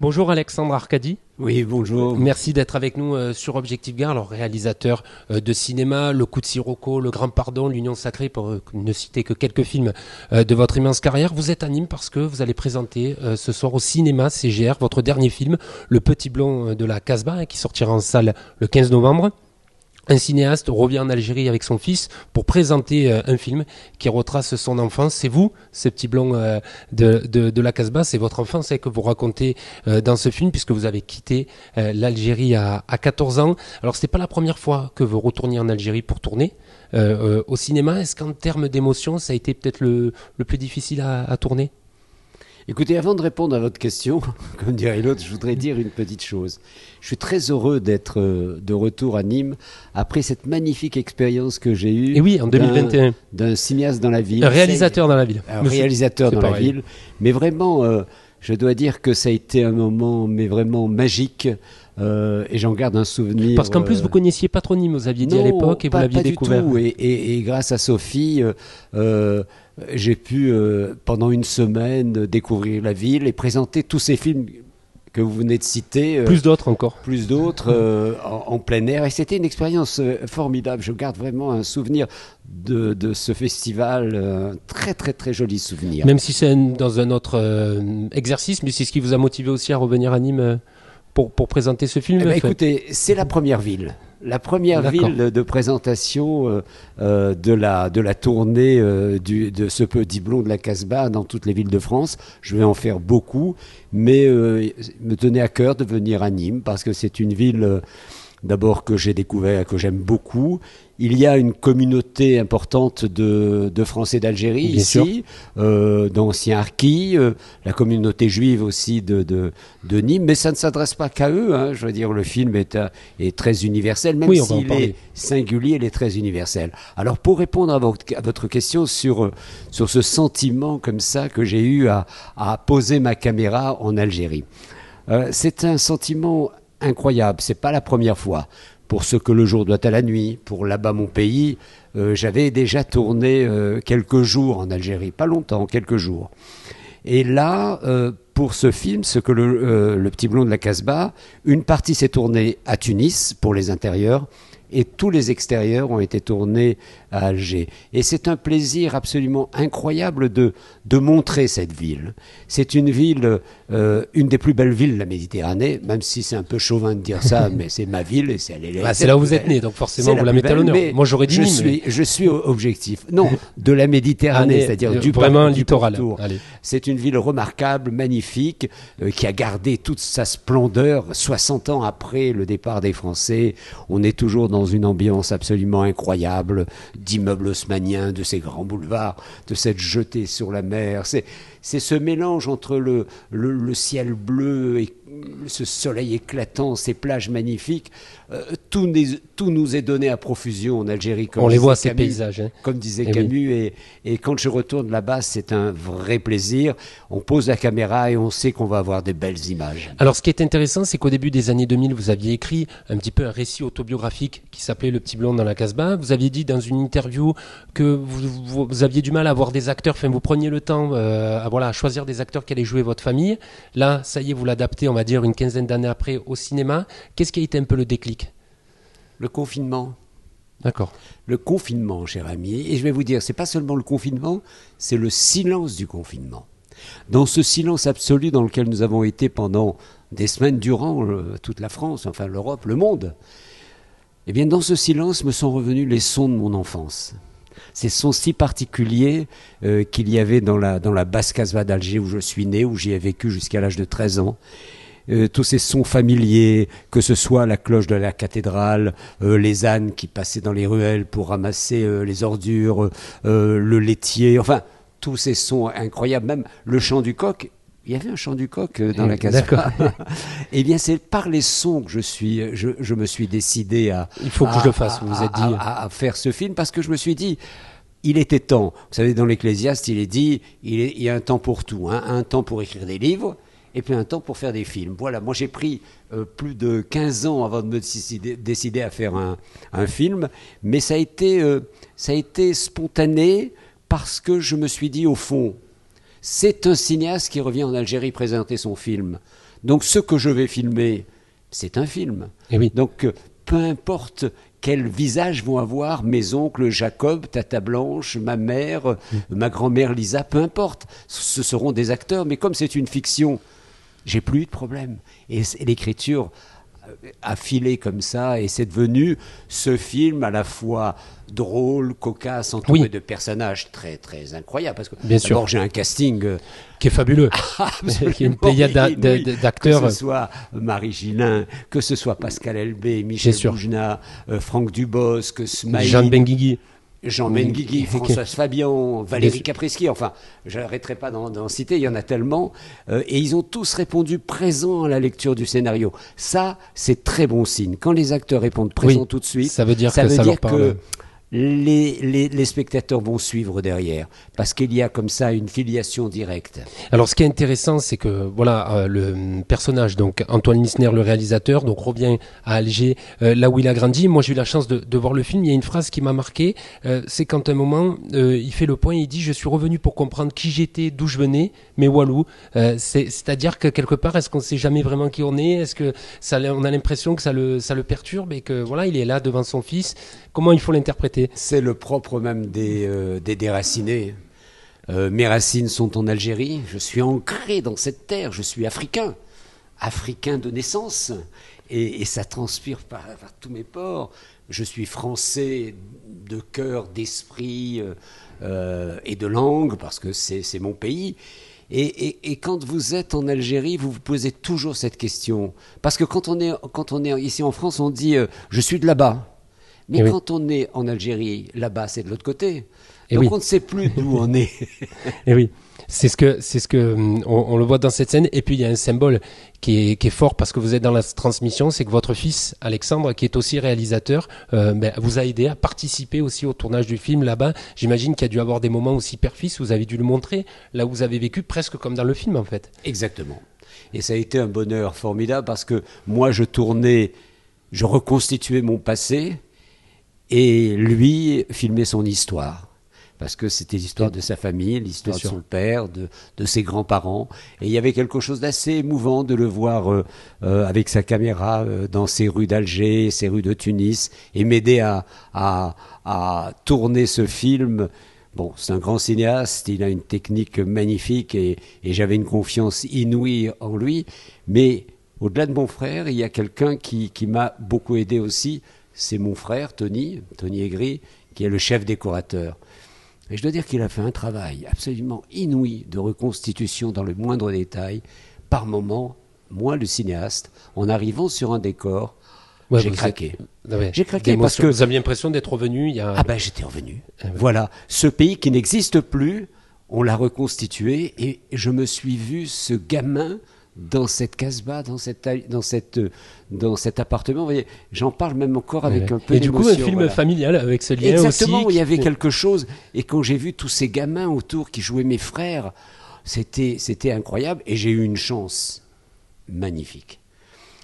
Bonjour Alexandre Arcadi. Oui, bonjour. Merci d'être avec nous euh, sur Objectif Gare, alors réalisateur euh, de cinéma, Le Coup de Sirocco, Le Grand Pardon, L'Union Sacrée, pour euh, ne citer que quelques films de votre immense carrière. Vous êtes à Nîmes parce que vous allez présenter ce soir au cinéma CGR votre dernier film, Le Petit Blond de la Casbah, hein, qui sortira en salle le 15 novembre un cinéaste revient en Algérie avec son fils pour présenter euh, un film qui retrace son enfance. C'est vous, ce petit blond euh, de, la Casbah, c'est votre enfance que vous racontez euh, dans ce film puisque vous avez quitté l'Algérie à, 14 ans. Alors n'est pas la première fois que vous retourniez en Algérie pour tourner au cinéma. Est-ce qu'en termes d'émotion, ça a été peut-être le, plus difficile à tourner? Écoutez, avant de répondre à votre question, comme dirait l'autre, je voudrais dire une petite chose. Je suis très heureux d'être euh, de retour à Nîmes après cette magnifique expérience que j'ai eue. Et oui, en 2021. D'un cinéaste dans la ville. Un réalisateur dans la ville. Un réalisateur dans la ville. Mais vraiment, euh, je dois dire que ça a été un moment, mais vraiment magique. Euh, et j'en garde un souvenir. Parce qu'en plus, vous connaissiez pas trop Nîmes, vous aviez dit à l'époque et vous l'aviez découvert. Du tout. Et, grâce à Sophie, j'ai pu, euh, pendant une semaine, découvrir la ville et présenter tous ces films que vous venez de citer. Euh, plus d'autres encore. Plus d'autres euh, en, plein air. Et c'était une expérience formidable. Je garde vraiment un souvenir de, de ce festival, un très très très joli souvenir. Même si c'est dans un autre exercice, mais c'est ce qui vous a motivé aussi à revenir à Nîmes pour, pour présenter ce film eh ben, Écoutez, c'est la première ville. La première ville de présentation euh, euh, de, la, de la tournée euh, du, de ce petit blond de la Casbah dans toutes les villes de France. Je vais en faire beaucoup, mais me tenait à cœur de venir à Nîmes parce que c'est une ville d'abord que j'ai découvert, que j'aime beaucoup. Il y a une communauté importante de, Français d'Algérie ici, euh, d'anciens harkis, euh, la communauté juive aussi de, de, Nîmes, mais ça ne s'adresse pas qu'à eux. Hein. Je veux dire, le film est, euh, est très universel, même s'il est singulier, il est très universel. Alors, pour répondre à votre, question sur, sur ce sentiment comme ça que j'ai eu à, à poser ma caméra en Algérie. c'est un sentiment incroyable. C'est pas la première fois. Pour ce que le jour doit à la nuit, pour là-bas mon pays, euh, j'avais déjà tourné euh, quelques jours en Algérie, pas longtemps, quelques jours. Et là, euh, pour ce film, ce que le, le petit blond de la Casbah, une partie s'est tournée à Tunis pour les intérieurs et tous les extérieurs ont été tournés à Alger. Et c'est un plaisir absolument incroyable de, de montrer cette ville. C'est une ville, euh, une des plus belles villes de la Méditerranée, même si c'est un peu chauvin de dire ça, mais c'est ma ville et c'est bah, C'est là où vous êtes né, donc forcément vous la, mettez à l'honneur. Moi j'aurais dit je suis, je suis objectif. Non, de la Méditerranée, c'est-à-dire du vraiment littoral. C'est une ville remarquable, magnifique, euh, qui a gardé toute sa splendeur 60 ans après le départ des Français. On est toujours dans une ambiance absolument incroyable d'immeubles haussmanniens, de ces grands boulevards, de cette jetée sur la mer. C'est, c'est ce mélange entre le, le, ciel bleu et ce soleil éclatant, ces plages magnifiques. Euh, tout, tout, nous est donné à profusion en Algérie. Comme On les voit, ces paysages. Hein. Comme disait eh Camus. Et, et, quand je retourne là-bas, c'est un vrai plaisir. On pose la caméra et on sait qu'on va avoir des belles images. Alors, ce qui est intéressant, c'est qu'au début des années 2000, vous aviez écrit un petit peu un récit autobiographique qui s'appelait Le Petit Blond dans la Casbah. Vous aviez dit dans une interview que vous, vous, aviez du mal à avoir des acteurs, enfin, vous preniez le temps euh, voilà, choisir des acteurs qui allaient jouer votre famille. Là, ça y est, vous l'adaptez, on va dire, une quinzaine d'années après au cinéma. Qu'est-ce qui a été un peu le déclic? Le confinement. D'accord. Le confinement, cher ami. Et je vais vous dire, c'est pas seulement le confinement, c'est le silence du confinement. Dans ce silence absolu dans lequel nous avons été pendant des semaines durant euh, toute la France, enfin l'Europe, le monde, eh bien, dans ce silence me sont revenus les sons de mon enfance ces sons si particuliers euh, qu'il y avait dans la, dans la basse Casbah d'Alger où je suis né, où j'y ai vécu jusqu'à l'âge de 13 ans. Euh, tous ces sons familiers, que ce soit la cloche de la cathédrale, euh, les ânes qui passaient dans les ruelles pour ramasser les ordures, le laitier, enfin, tous ces sons incroyables, même le chant du coq. Il y avait un chant du coq dans la Casbah. eh bien, c'est par les sons que je suis, je, me suis décidé à. Il faut que je le fasse. Vous êtes dit à, faire ce film parce que je me suis dit, il était temps. Vous savez, dans l'Ecclésiaste, il est dit, il, y a un temps pour tout. Hein. un temps pour écrire des livres et puis un temps pour faire des films. Voilà, moi j'ai pris euh, plus de 15 ans avant de me décider, à faire un, film, mais ça a, été, euh, ça a été spontané parce que je me suis dit, au fond, c'est un cinéaste qui revient en Algérie présenter son film. Donc ce que je vais filmer, c'est un film. Et oui. Donc euh, peu importe quel visage vont avoir mes oncles Jacob, Tata Blanche, ma mère, mm. ma grand-mère Lisa, peu importe. Ce seront des acteurs, mais comme c'est une fiction, j'ai plus eu de problème. Et, l'écriture a filé comme ça, et c'est devenu ce film à la fois drôle, cocasse, entouré de personnages très très incroyables. Parce que d'abord j'ai un casting euh, qui est fabuleux, qui est une pléiade d'acteurs. Que ce soit Marie Gillin, que ce soit Pascal Elbé, Michel Boujna, euh, Franck Dubosc, Smaïl, Jean Benguigui. Jean Benguigui, Françoise Fabian, Valérie Caprisky, enfin, je n'arrêterai pas d'en citer, il y en a tellement. Euh, et ils ont tous répondu présent à la lecture du scénario. Ça, c'est très bon signe. Quand les acteurs répondent présent tout de suite, ça veut dire que ça leur parle les, les, spectateurs vont suivre derrière, parce qu'il y a comme ça une filiation directe. Alors ce qui est intéressant, c'est que voilà euh, le personnage, donc Antoine Nisner, le réalisateur, donc revient à Alger, euh, là où il a grandi. Moi j'ai eu la chance de, de, voir le film, il y a une phrase qui m'a marqué, euh, c'est quand un moment il fait le point, il dit je suis revenu pour comprendre qui j'étais, d'où je venais, mais Walou. C'est-à-dire que quelque part, est-ce qu'on ne sait jamais vraiment qui on est? Est-ce que ça, on a l'impression que ça le, ça le perturbe et que voilà, il est là devant son fils? Comment il faut l'interpréter? C'est le propre même des, euh, déracinés. Euh, mes racines sont en Algérie, je suis ancré dans cette terre, je suis africain, africain de naissance, et, ça transpire par, tous mes pores. Je suis français de cœur, d'esprit euh, et de langue, parce que c'est mon pays. Et, quand vous êtes en Algérie, vous vous posez toujours cette question. Parce que quand on est ici en France, on dit je suis de là-bas. Mais eh quand on est en Algérie, là-bas, c'est de l'autre côté. Et eh Donc on ne sait plus d'où on est. Et eh oui. C'est ce que, c'est ce que hum, on, le voit dans cette scène. Et puis il y a un symbole qui est, qui est fort parce que vous êtes dans la transmission, c'est que votre fils Alexandre, qui est aussi réalisateur, euh, ben, vous a aidé à participer aussi au tournage du film là-bas. J'imagine qu'il y a dû avoir des moments aussi père-fils. Vous avez dû le montrer là où vous avez vécu presque comme dans le film en fait. Exactement. Et ça a été un bonheur formidable parce que moi je tournais, je reconstituais mon passé et lui filmait son histoire parce que c'était l'histoire de sa famille, l'histoire de son père, de, de ses grands-parents. Et il y avait quelque chose d'assez émouvant de le voir euh, euh, avec sa caméra euh, dans ces rues d'Alger, ces rues de Tunis, et m'aider à, à, à, tourner ce film. Bon, c'est un grand cinéaste, il a une technique magnifique et, et j'avais une confiance inouïe en lui. Mais au-delà de mon frère, il y a quelqu'un qui, qui m'a beaucoup aidé aussi, c'est mon frère Tony, Tony Aigri, qui est le chef décorateur. Et je dois dire qu'il a fait un travail absolument inouï de reconstitution dans le moindre détail, par moment, moi le cinéaste, en arrivant sur un décor, j'ai craqué. Ah j'ai craqué parce que vous aviez l'impression d'être revenu. Il y a... Ah ben j'étais revenu. Ah voilà, ce pays qui n'existe plus, on l'a reconstitué et je me suis vu ce gamin dans cette casbah, dans, cette, dans, cette, dans cet appartement. Vous voyez, j'en parle même encore avec un peu Et du coup, un film familial avec ce lien Exactement, où il y avait quelque chose. Et quand j'ai vu tous ces gamins autour qui jouaient mes frères, c'était, c'était incroyable. Et j'ai eu une chance magnifique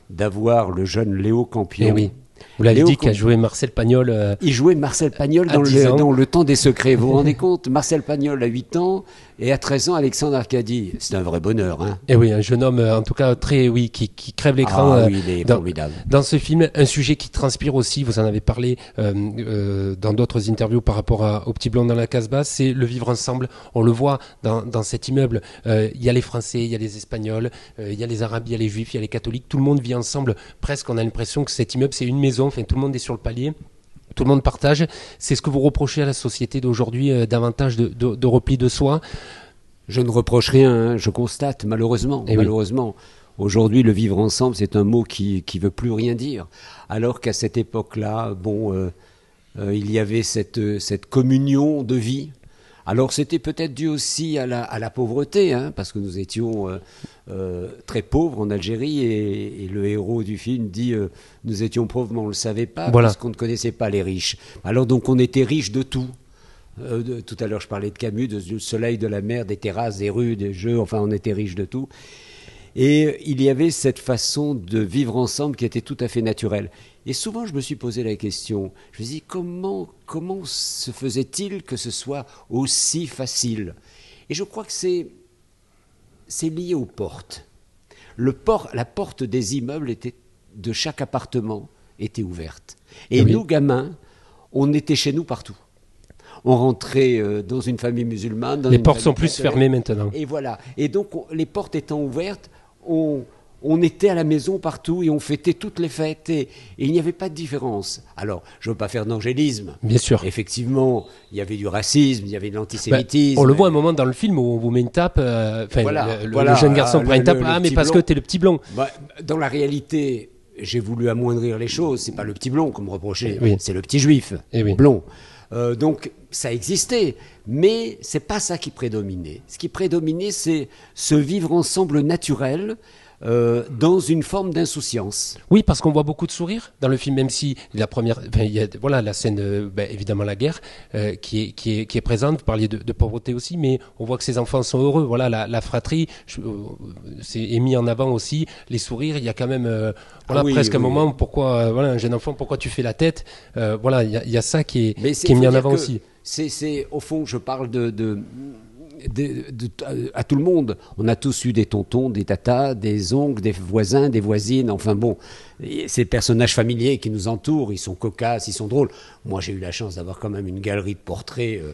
d'avoir le jeune Léo Campion. Eh oui. Vous l'avez dit qu'il a joué Marcel Pagnol. Euh, il jouait Marcel Pagnol dans le, dans le, temps des secrets. Vous vous rendez compte? Marcel Pagnol a 8 ans, et à 13 ans, Alexandre Arcadie, c'est un vrai bonheur. Hein. Et eh oui, un jeune homme, en tout cas très, oui, qui, qui crève l'écran. Ah, oui, il est dans, formidable. Dans ce film, un sujet qui transpire aussi, vous en avez parlé euh, euh, dans d'autres interviews par rapport à, au Petit Blond dans la Casbah, c'est le vivre ensemble. On le voit dans, dans cet immeuble. Euh, il y a les Français, il y a les Espagnols, euh, il y a les Arabes, il y a les Juifs, il y a les catholiques. Tout le monde vit ensemble. Presque, on a l'impression que cet immeuble, c'est une maison. Enfin, tout le monde est sur le palier tout le monde partage. C'est ce que vous reprochez à la société d'aujourd'hui, euh, davantage de, de, de, repli de soi? Je ne reproche rien, hein. je constate malheureusement, eh malheureusement. Aujourd'hui, le vivre ensemble, c'est un mot qui qui veut plus rien dire. Alors qu'à cette époque-là, bon, euh, euh, il y avait cette cette communion de vie. Alors c'était peut-être dû aussi à la, à la pauvreté, hein, parce que nous étions euh, euh, très pauvres en Algérie, et, et, le héros du film dit euh, nous étions pauvres, mais on ne le savait pas, parce qu'on ne connaissait pas les riches. Alors donc on était riches de tout. Tout à l'heure, je parlais de Camus, de, du soleil, de la mer, des terrasses, des rues, des jeux. Enfin, on était riches de tout. Et il y avait cette façon de vivre ensemble qui était tout à fait naturelle. Et souvent, je me suis posé la question. Je me suis dit comment comment se faisait-il que ce soit aussi facile? Et je crois que c'est c'est lié aux portes. le port, la porte des immeubles était, de chaque appartement était ouverte. Et oui. nous, gamins, on était chez nous partout. On rentrait euh, dans une famille musulmane. dans Les portes sont plus fermées maintenant. Et voilà. Et donc, on- les portes étant ouvertes, on, on était à la maison partout et on fêtait toutes les fêtes et, et il n'y avait pas de différence. Alors, je ne veux pas faire d'angélisme. Bien sûr. Effectivement, il y avait du racisme, il y avait de Ben, l'antisémitisme. on le voit un moment dans le film où on vous met une tape. euh, Voilà, le, voilà, le jeune garçon ah, prend une tape. le- le ah, mais parce blond. que t'es le petit blond. Bah, dans la réalité, j'ai voulu amoindrir les choses. C'est pas le petit blond comme reproché, Oui. c'est le petit juif Eh oui. blond. Euh, donc ça existait, mais c'est pas ça qui prédominait. Ce qui prédominait, c'est ce vivre ensemble naturel euh, dans une forme d'insouciance. Oui, parce qu'on voit beaucoup de sourires dans le film, même si la première, enfin, il y a, voilà, la scène, euh, ben, évidemment la guerre, euh, qui, est, qui, est, qui est présente. Vous parliez de, de pauvreté aussi, mais on voit que ces enfants sont heureux. Voilà, la, la fratrie, c'est est mis en avant aussi. Les sourires, il y a quand même, voilà, Ah oui, presque un oui. moment. Pourquoi, voilà, un jeune enfant, pourquoi tu fais la tête Voilà, il y, a- il y a ça qui est, qui mis en avant aussi. C'est, c'est- au fond, je parle de, de, à tout le monde. On a tous eu des tontons, des tatas, des oncles, des voisins, des voisines. Enfin bon, ces personnages familiers qui nous entourent, ils sont cocasses, ils sont drôles. Moi, j'ai eu la chance d'avoir quand même une galerie de portraits euh,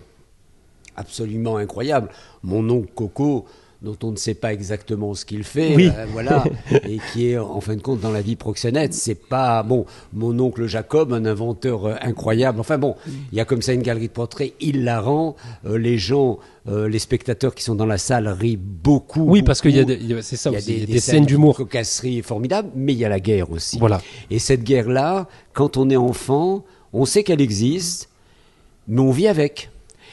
absolument incroyable. Mon oncle Coco, dont on ne sait pas exactement ce qu'il fait, Oui. euh, voilà, et qui est en fin de compte dans la vie proxénète. C'est pas bon. Mon oncle Jacob, un inventeur euh, incroyable. Enfin bon, il y a comme ça une galerie de portraits. Il la rend. Euh, les gens, euh, les spectateurs qui sont dans la salle rient beaucoup. Oui, parce qu'il y a, a- c'est ça Il y a aussi, des, des des scènes de d'humour. cocasserie formidables, mais il y a la guerre aussi. Voilà. Et cette guerre-là, quand on est enfant, on sait qu'elle existe, mais on vit avec.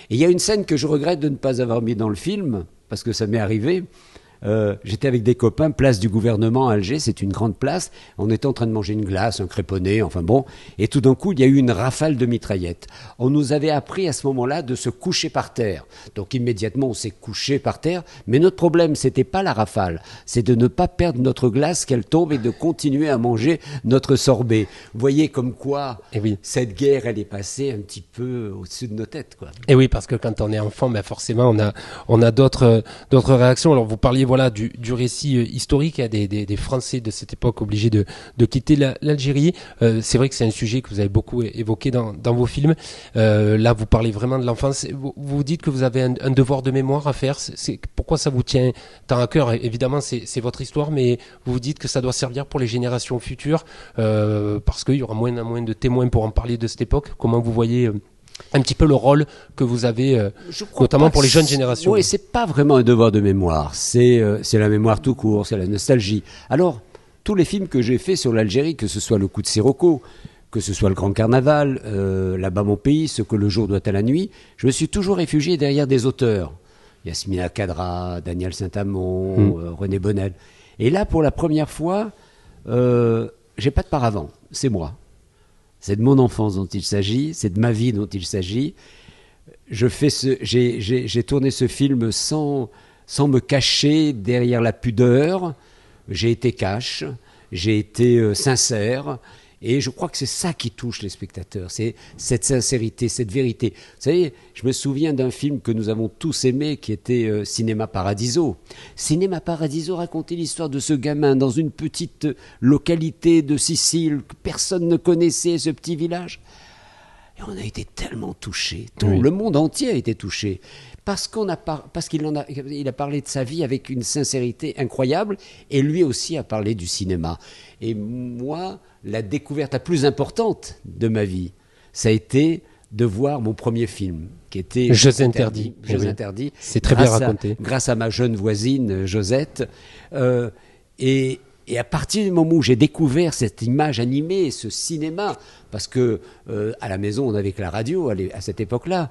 Et il y a une scène que je regrette de ne pas avoir mis dans le film, parce que ça m'est arrivé. Euh, J'étais avec des copains, place du gouvernement à Alger, c'est une grande place. On était en train de manger une glace, un créponné, enfin bon. Et tout d'un coup, il y a eu une rafale de mitraillettes. On nous avait appris à ce moment-là de se coucher par terre. Donc immédiatement, on s'est couché par terre. Mais notre problème, c'était pas la rafale, c'est de ne pas perdre notre glace, qu'elle tombe et de continuer à manger notre sorbet. Vous voyez comme quoi Eh oui. cette guerre, elle est passée un petit peu au-dessus de nos têtes, quoi. Et oui, parce que quand on est enfant, ben forcément, on a, on a d'autres, d'autres réactions. Alors, vous parliez voilà du, récit euh, historique hein, des, des, des Français de cette époque obligés de, quitter la- l'Algérie. Euh, c'est vrai que c'est un sujet que vous avez beaucoup évoqué dans, vos films. Euh, là, vous parlez vraiment de l'enfance. Vous, vous dites que vous avez un, devoir de mémoire à faire. Pourquoi ça vous tient tant à cœur? Évidemment, c'est, votre histoire, mais vous dites que ça doit servir pour les générations futures, parce qu'il y aura moins en moins de témoins pour en parler de cette époque. Comment vous voyez un petit peu le rôle que vous avez, euh, notamment pour les jeunes générations. Oui, c'est pas vraiment un devoir de mémoire. C'est euh, c'est la mémoire tout court, c'est la nostalgie. Alors, tous les films que j'ai faits sur l'Algérie, que ce soit Le coup de Sirocco, que ce soit Le Grand Carnaval, euh, Là-bas mon pays, Ce que le jour doit à la nuit, je me suis toujours réfugié derrière des auteurs. Yasmina Kadra, Daniel Saint-Amand, Mm. René Bonnel. Et là, pour la première fois, j'ai pas de paravent, c'est moi. C'est de mon enfance dont il s'agit, c'est de ma vie dont il s'agit. Je fais ce, j'ai, tourné ce film sans, sans me cacher derrière la pudeur. J'ai été cash, j'ai été euh, sincère, et je crois que c'est ça qui touche les spectateurs. C'est cette sincérité, cette vérité. Vous savez, je me souviens d'un film que nous avons tous aimé, qui était euh, Cinéma Paradiso. Cinéma Paradiso racontait l'histoire de ce gamin dans une petite localité de Sicile que personne ne connaissait, ce petit village. Et on a été tellement touchés. Tout Oui. le monde entier a été touché. Parce qu'on a par- parce qu'il en a, il a parlé de sa vie avec une sincérité incroyable, et lui aussi a parlé du cinéma. Et moi, la découverte la plus importante de ma vie, ça a été de voir mon premier film, qui était Jeux interdits. Jeux Oui. interdits. C'est très bien à- raconté. grâce à ma jeune voisine Josette. Euh, et, et à partir du moment où j'ai découvert cette image animée, ce cinéma, parce que euh, à la maison on n'avait que la radio à cette époque-là,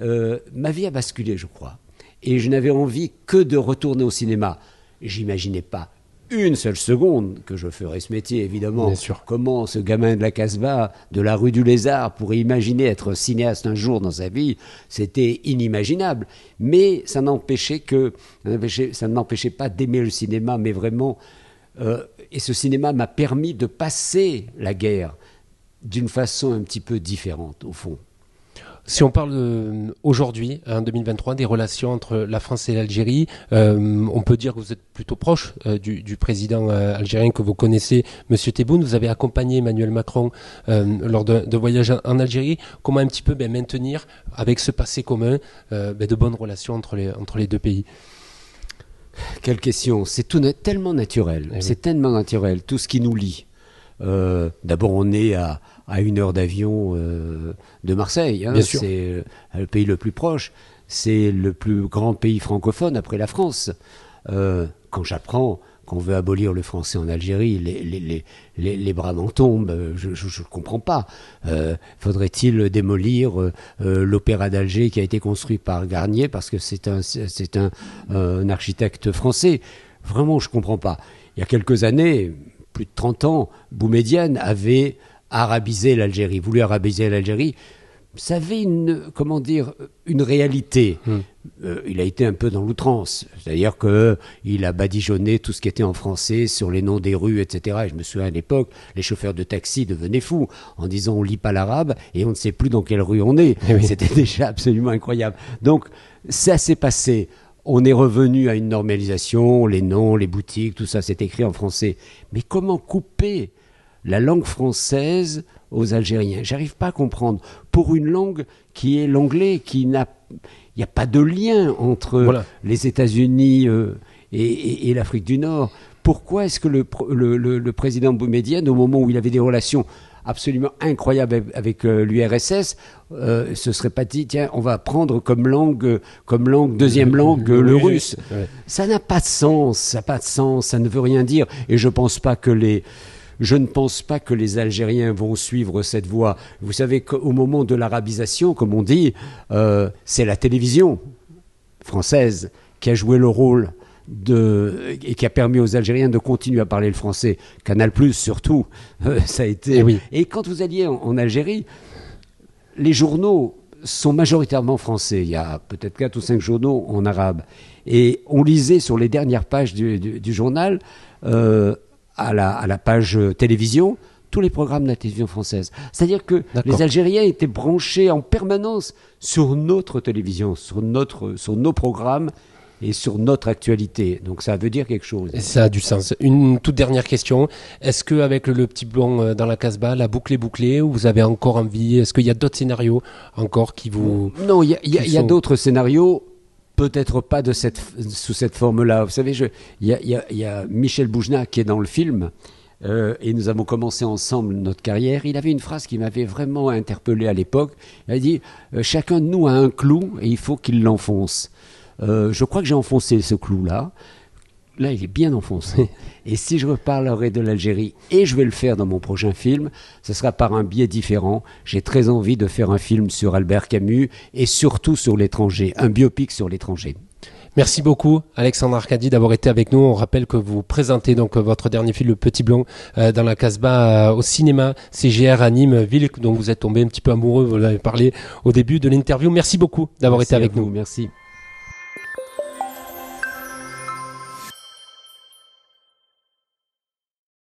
euh, ma vie a basculé, je crois. Et je n'avais envie que de retourner au cinéma. J'imaginais pas une seule seconde que je ferais ce métier, évidemment. Bien sûr. Comment ce gamin de la Casbah, de la rue du Lézard, pourrait imaginer être cinéaste un jour dans sa vie? C'était inimaginable. Mais ça n'empêchait que, ça n'empêchait- pas d'aimer le cinéma, mais vraiment. euh, et ce cinéma m'a permis de passer la guerre d'une façon un petit peu différente, au fond. Si on parle euh, aujourd'hui, en 2023, des relations entre la France et l'Algérie, euh, on peut dire que vous êtes plutôt proche euh, du, du, président algérien que vous connaissez, Monsieur Tebboune. Vous avez accompagné Emmanuel Macron lors de, voyage en, Algérie. Comment un petit peu ben, maintenir, avec ce passé commun, ben, de bonnes relations entre les, entre les deux pays? Quelle question C'est tout tellement naturel. Eh C'est tellement naturel. Tout ce qui nous lie. D'abord, on est à à une heure d'avion euh, de Marseille. Hein. c'est euh, le pays le plus proche. C'est le plus grand pays francophone après la France. Euh, quand j'apprends qu'on veut abolir le français en Algérie, les, les, les, les bras m'en tombent. Je ne comprends pas. Faudrait-il démolir l'opéra d'Alger qui a été construit par Garnier parce que c'est un, c'est un, un, architecte français? Vraiment, je ne comprends pas. Il y a quelques années, plus de 30 ans, Boumedienne avait arabiser l'Algérie, voulu arabiser l'Algérie, ça avait une, comment dire, une réalité. Hmm. Euh, il a été un peu dans l'outrance, c'est-à-dire qu'il a badigeonné tout ce qui était en français sur les noms des rues, etc. Et je me souviens à l'époque, les chauffeurs de taxi devenaient fous en disant on lit pas l'arabe et on ne sait plus dans quelle rue on est. Eh C'était déjà absolument incroyable. Donc ça s'est passé. On est revenu à une normalisation, les noms, les boutiques, tout ça, c'est écrit en français. Mais comment couper la langue française aux Algériens. J'arrive pas à comprendre. Pour une langue qui est l'anglais, qui n'a, il n'y a pas de lien entre les États-Unis euh, et, l'Afrique du Nord. Pourquoi est-ce que le, le, président Boumedienne, au moment où il avait des relations absolument incroyables avec, euh, l'URSS, euh, se serait pas dit tiens on va prendre comme langue comme langue deuxième langue le russe. Ça n'a pas de sens, ça n'a pas de sens, ça ne veut rien dire. Et je pense pas que les je ne pense pas que les Algériens vont suivre cette voie. Vous savez qu'au moment de l'arabisation, comme on dit, euh, c'est la télévision française qui a joué le rôle de, et qui a permis aux Algériens de continuer à parler le français. Canal Plus surtout, euh, ça a été. Et, eh et, quand vous alliez en, Algérie, les journaux sont majoritairement français. Il y a peut-être quatre ou cinq journaux en arabe. Et on lisait sur les dernières pages du, journal euh, à la, page télévision tous les programmes de la télévision française. C'est-à-dire que les Algériens étaient branchés en permanence sur notre télévision, sur, notre, sur nos programmes et sur notre actualité. Donc ça veut dire quelque chose. Et ça a du sens. Une toute dernière question. Est-ce qu'avec le, le petit blond euh, dans la Casbah, la boucle est bouclée ou vous avez encore envie? Est-ce qu'il y a d'autres scénarios encore qui vous... Non, il y a d'autres scénarios peut-être pas de cette, sous cette forme-là. Vous savez, il y, a, Michel Boujna qui est dans le film. Euh, et nous avons commencé ensemble notre carrière. Il avait une phrase qui m'avait vraiment interpellé à l'époque. Il a dit euh, Chacun de nous a un clou et il faut qu'il l'enfonce. Euh, je crois que j'ai enfoncé ce clou-là. Là, il est bien enfoncé. Et si je reparlerai de l'Algérie, et je vais le faire dans mon prochain film, ce sera par un biais différent. J'ai très envie de faire un film sur Albert Camus et surtout sur l'étranger, un biopic sur l'étranger. Merci beaucoup, Alexandre Arcadi, d'avoir été avec nous. On rappelle que vous présentez donc votre dernier film, Le Petit Blond, euh, dans la Casbah euh, au cinéma CGR à Nîmes, ville dont vous êtes tombé un petit peu amoureux. Vous l'avez parlé au début de l'interview. Merci beaucoup d'avoir été avec nous. Merci.